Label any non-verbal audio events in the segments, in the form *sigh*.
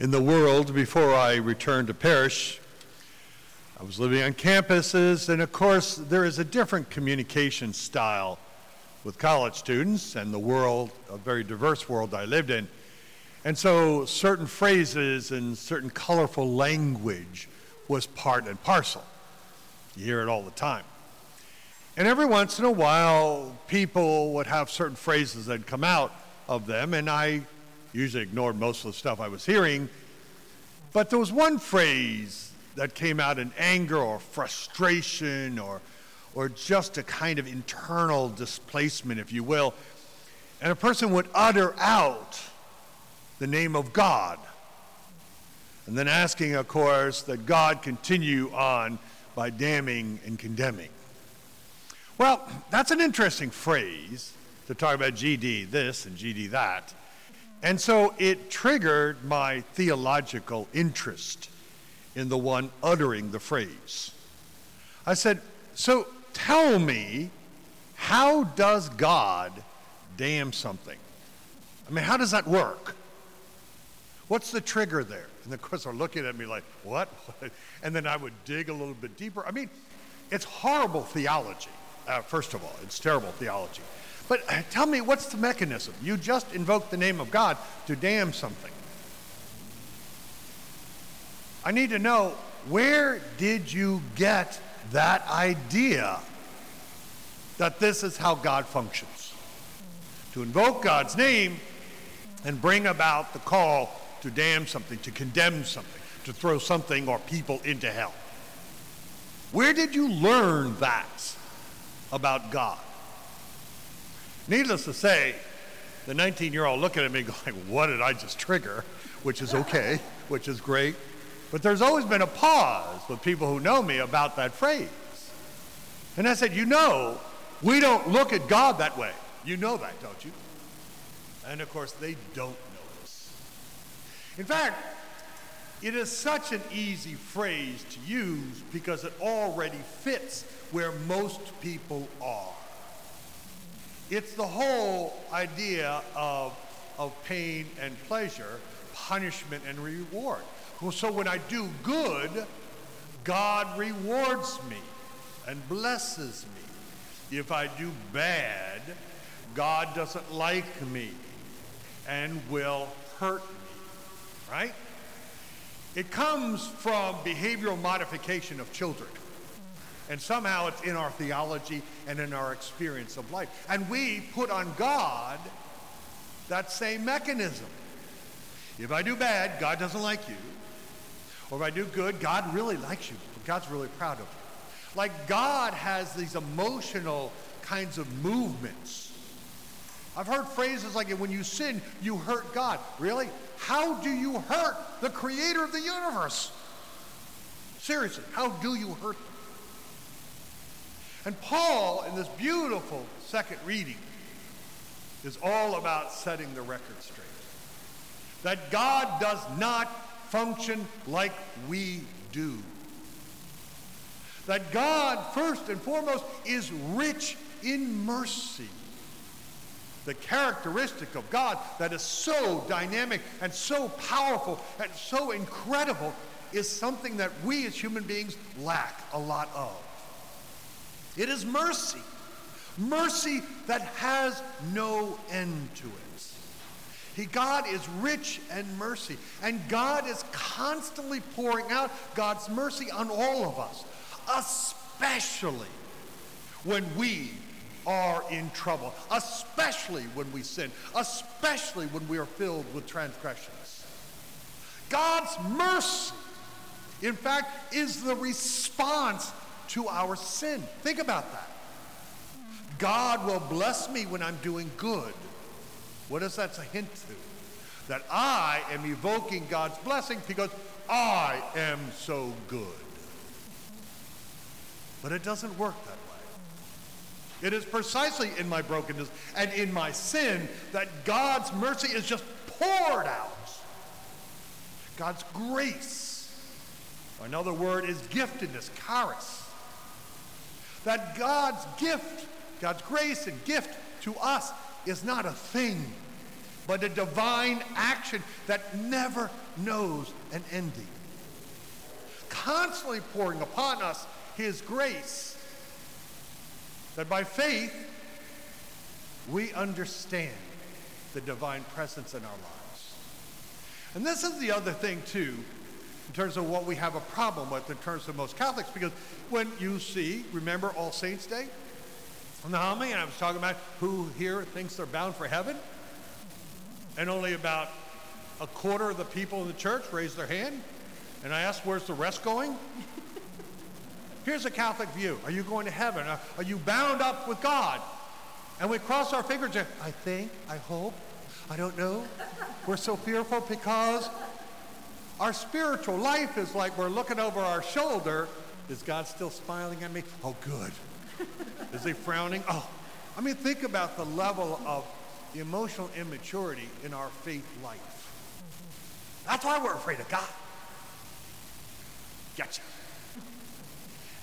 in the world before I returned to parish. I was living on campuses, and of course, there is a different communication style with college students and the world, a very diverse world I lived in. And so, certain phrases and certain colorful language was part and parcel. You hear it all the time. And every once in a while, people would have certain phrases that come out of them, and I usually ignored most of the stuff I was hearing. But there was one phrase that came out in anger or frustration or, or just a kind of internal displacement, if you will. And a person would utter out the name of God. And then asking, of course, that God continue on by damning and condemning. Well, that's an interesting phrase to talk about GD this and GD that. And so it triggered my theological interest in the one uttering the phrase. I said, So tell me, how does God damn something? I mean, how does that work? What's the trigger there? And of course, they're looking at me like, What? *laughs* and then I would dig a little bit deeper. I mean, it's horrible theology, uh, first of all, it's terrible theology. But uh, tell me, what's the mechanism? You just invoke the name of God to damn something. I need to know where did you get that idea that this is how God functions? To invoke God's name and bring about the call to damn something, to condemn something, to throw something or people into hell. Where did you learn that about God? Needless to say, the 19 year old looking at me *laughs* going, What did I just trigger? Which is okay, which is great. But there's always been a pause with people who know me about that phrase. And I said, You know, we don't look at God that way. You know that, don't you? And of course, they don't know this. In fact, it is such an easy phrase to use because it already fits where most people are. It's the whole idea of, of pain and pleasure, punishment and reward. Well, So when I do good, God rewards me and blesses me. If I do bad, God doesn't like me and will hurt me. Right? It comes from behavioral modification of children. And somehow it's in our theology and in our experience of life. And we put on God that same mechanism. If I do bad, God doesn't like you. Or if I do good, God really likes you. God's really proud of you. Like God has these emotional kinds of movements. I've heard phrases like when you sin, you hurt God. Really? How do you hurt the creator of the universe? Seriously, how do you hurt and Paul, in this beautiful second reading, is all about setting the record straight. That God does not function like we do. That God, first and foremost, is rich in mercy. The characteristic of God that is so dynamic and so powerful and so incredible is something that we as human beings lack a lot of. It is mercy. Mercy that has no end to it. He, God is rich in mercy, and God is constantly pouring out God's mercy on all of us, especially when we are in trouble, especially when we sin, especially when we are filled with transgressions. God's mercy, in fact, is the response to our sin. Think about that. God will bless me when I'm doing good. What is that a hint to? That I am evoking God's blessing because I am so good. But it doesn't work that way. It is precisely in my brokenness and in my sin that God's mercy is just poured out. God's grace. Another word is giftedness, charis that God's gift, God's grace and gift to us is not a thing. but a divine action that never knows an ending. Constantly pouring upon us his grace, that by faith we understand the divine presence in our lives. And this is the other thing, too, in terms of what we have a problem with in terms of most Catholics, because when you see, remember All Saints' Day? On the homily, and I was talking about who here thinks they're bound for heaven, and only about a quarter of the people in the church raised their hand. And I asked, where's the rest going? *laughs* Here's a Catholic view. Are you going to heaven? Are you bound up with God? And we cross our fingers and I think, I hope, I don't know. We're so fearful because our spiritual life is like we're looking over our shoulder. Is God still smiling at me? Oh, good. *laughs* Is he frowning? Oh. I mean, think about the level of emotional immaturity in our faith life. That's why we're afraid of God. Gotcha.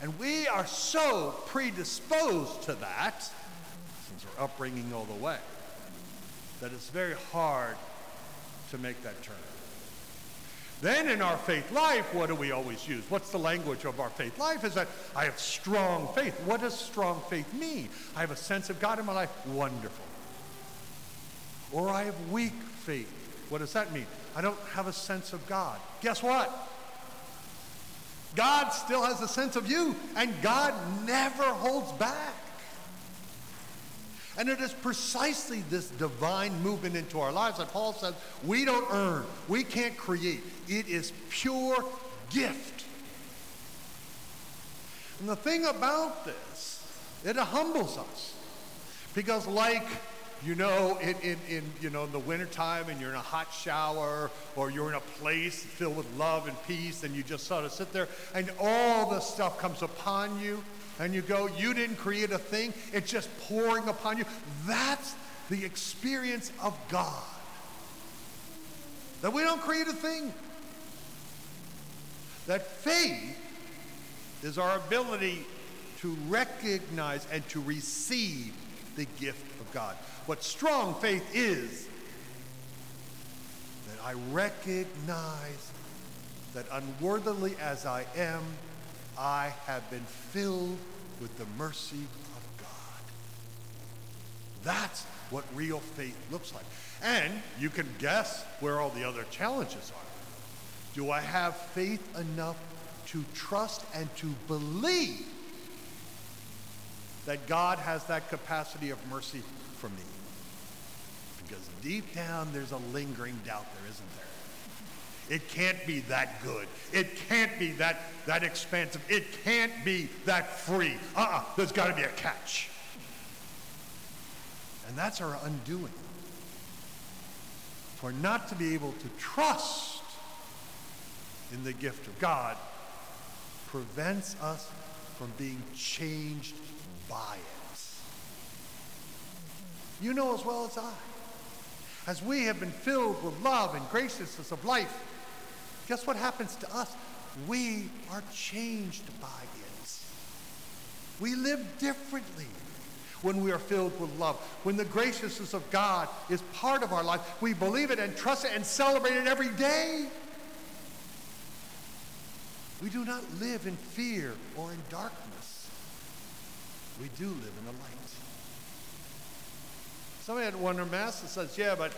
And we are so predisposed to that, since our upbringing all the way, that it's very hard to make that turn. Then in our faith life, what do we always use? What's the language of our faith life? Is that I have strong faith. What does strong faith mean? I have a sense of God in my life. Wonderful. Or I have weak faith. What does that mean? I don't have a sense of God. Guess what? God still has a sense of you, and God never holds back. And it is precisely this divine movement into our lives that Paul says we don't earn, we can't create. It is pure gift. And the thing about this, it humbles us. Because like you know, in, in, in, you know, in the wintertime and you're in a hot shower or you're in a place filled with love and peace and you just sort of sit there and all the stuff comes upon you and you go, you didn't create a thing. It's just pouring upon you. That's the experience of God. That we don't create a thing. That faith is our ability to recognize and to receive the gift of God. What strong faith is that I recognize that unworthily as I am, I have been filled with the mercy of God. That's what real faith looks like. And you can guess where all the other challenges are. Do I have faith enough to trust and to believe that God has that capacity of mercy for me? Because deep down, there's a lingering doubt there, isn't there? It can't be that good. It can't be that, that expensive. It can't be that free. Uh-uh, there's got to be a catch. And that's our undoing. For not to be able to trust in the gift of God prevents us from being changed it. You know as well as I. As we have been filled with love and graciousness of life, guess what happens to us? We are changed by it. We live differently when we are filled with love. When the graciousness of God is part of our life, we believe it and trust it and celebrate it every day. We do not live in fear or in darkness. We do live in the light. Somebody at one Mass says, yeah, but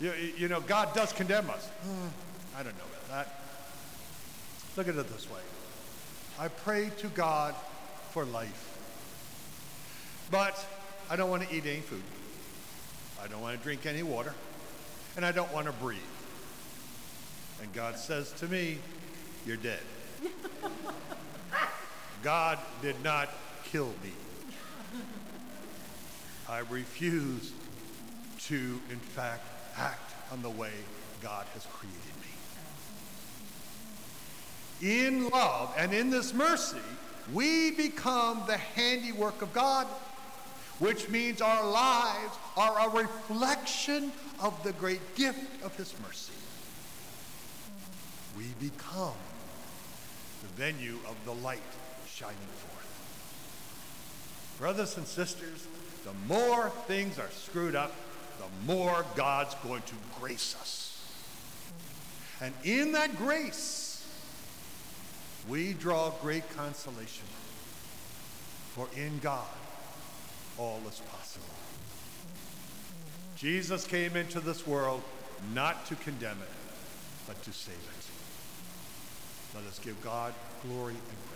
you, you know, God does condemn us. Hmm, I don't know about that. Look at it this way. I pray to God for life. But I don't want to eat any food. I don't want to drink any water. And I don't want to breathe. And God says to me, You're dead. *laughs* God did not kill me. I refuse to, in fact, act on the way God has created me. In love and in this mercy, we become the handiwork of God, which means our lives are a reflection of the great gift of His mercy. We become the venue of the light shining forth. Brothers and sisters, the more things are screwed up, the more God's going to grace us. And in that grace, we draw great consolation. For in God, all is possible. Jesus came into this world not to condemn it, but to save it. Let us give God glory and praise.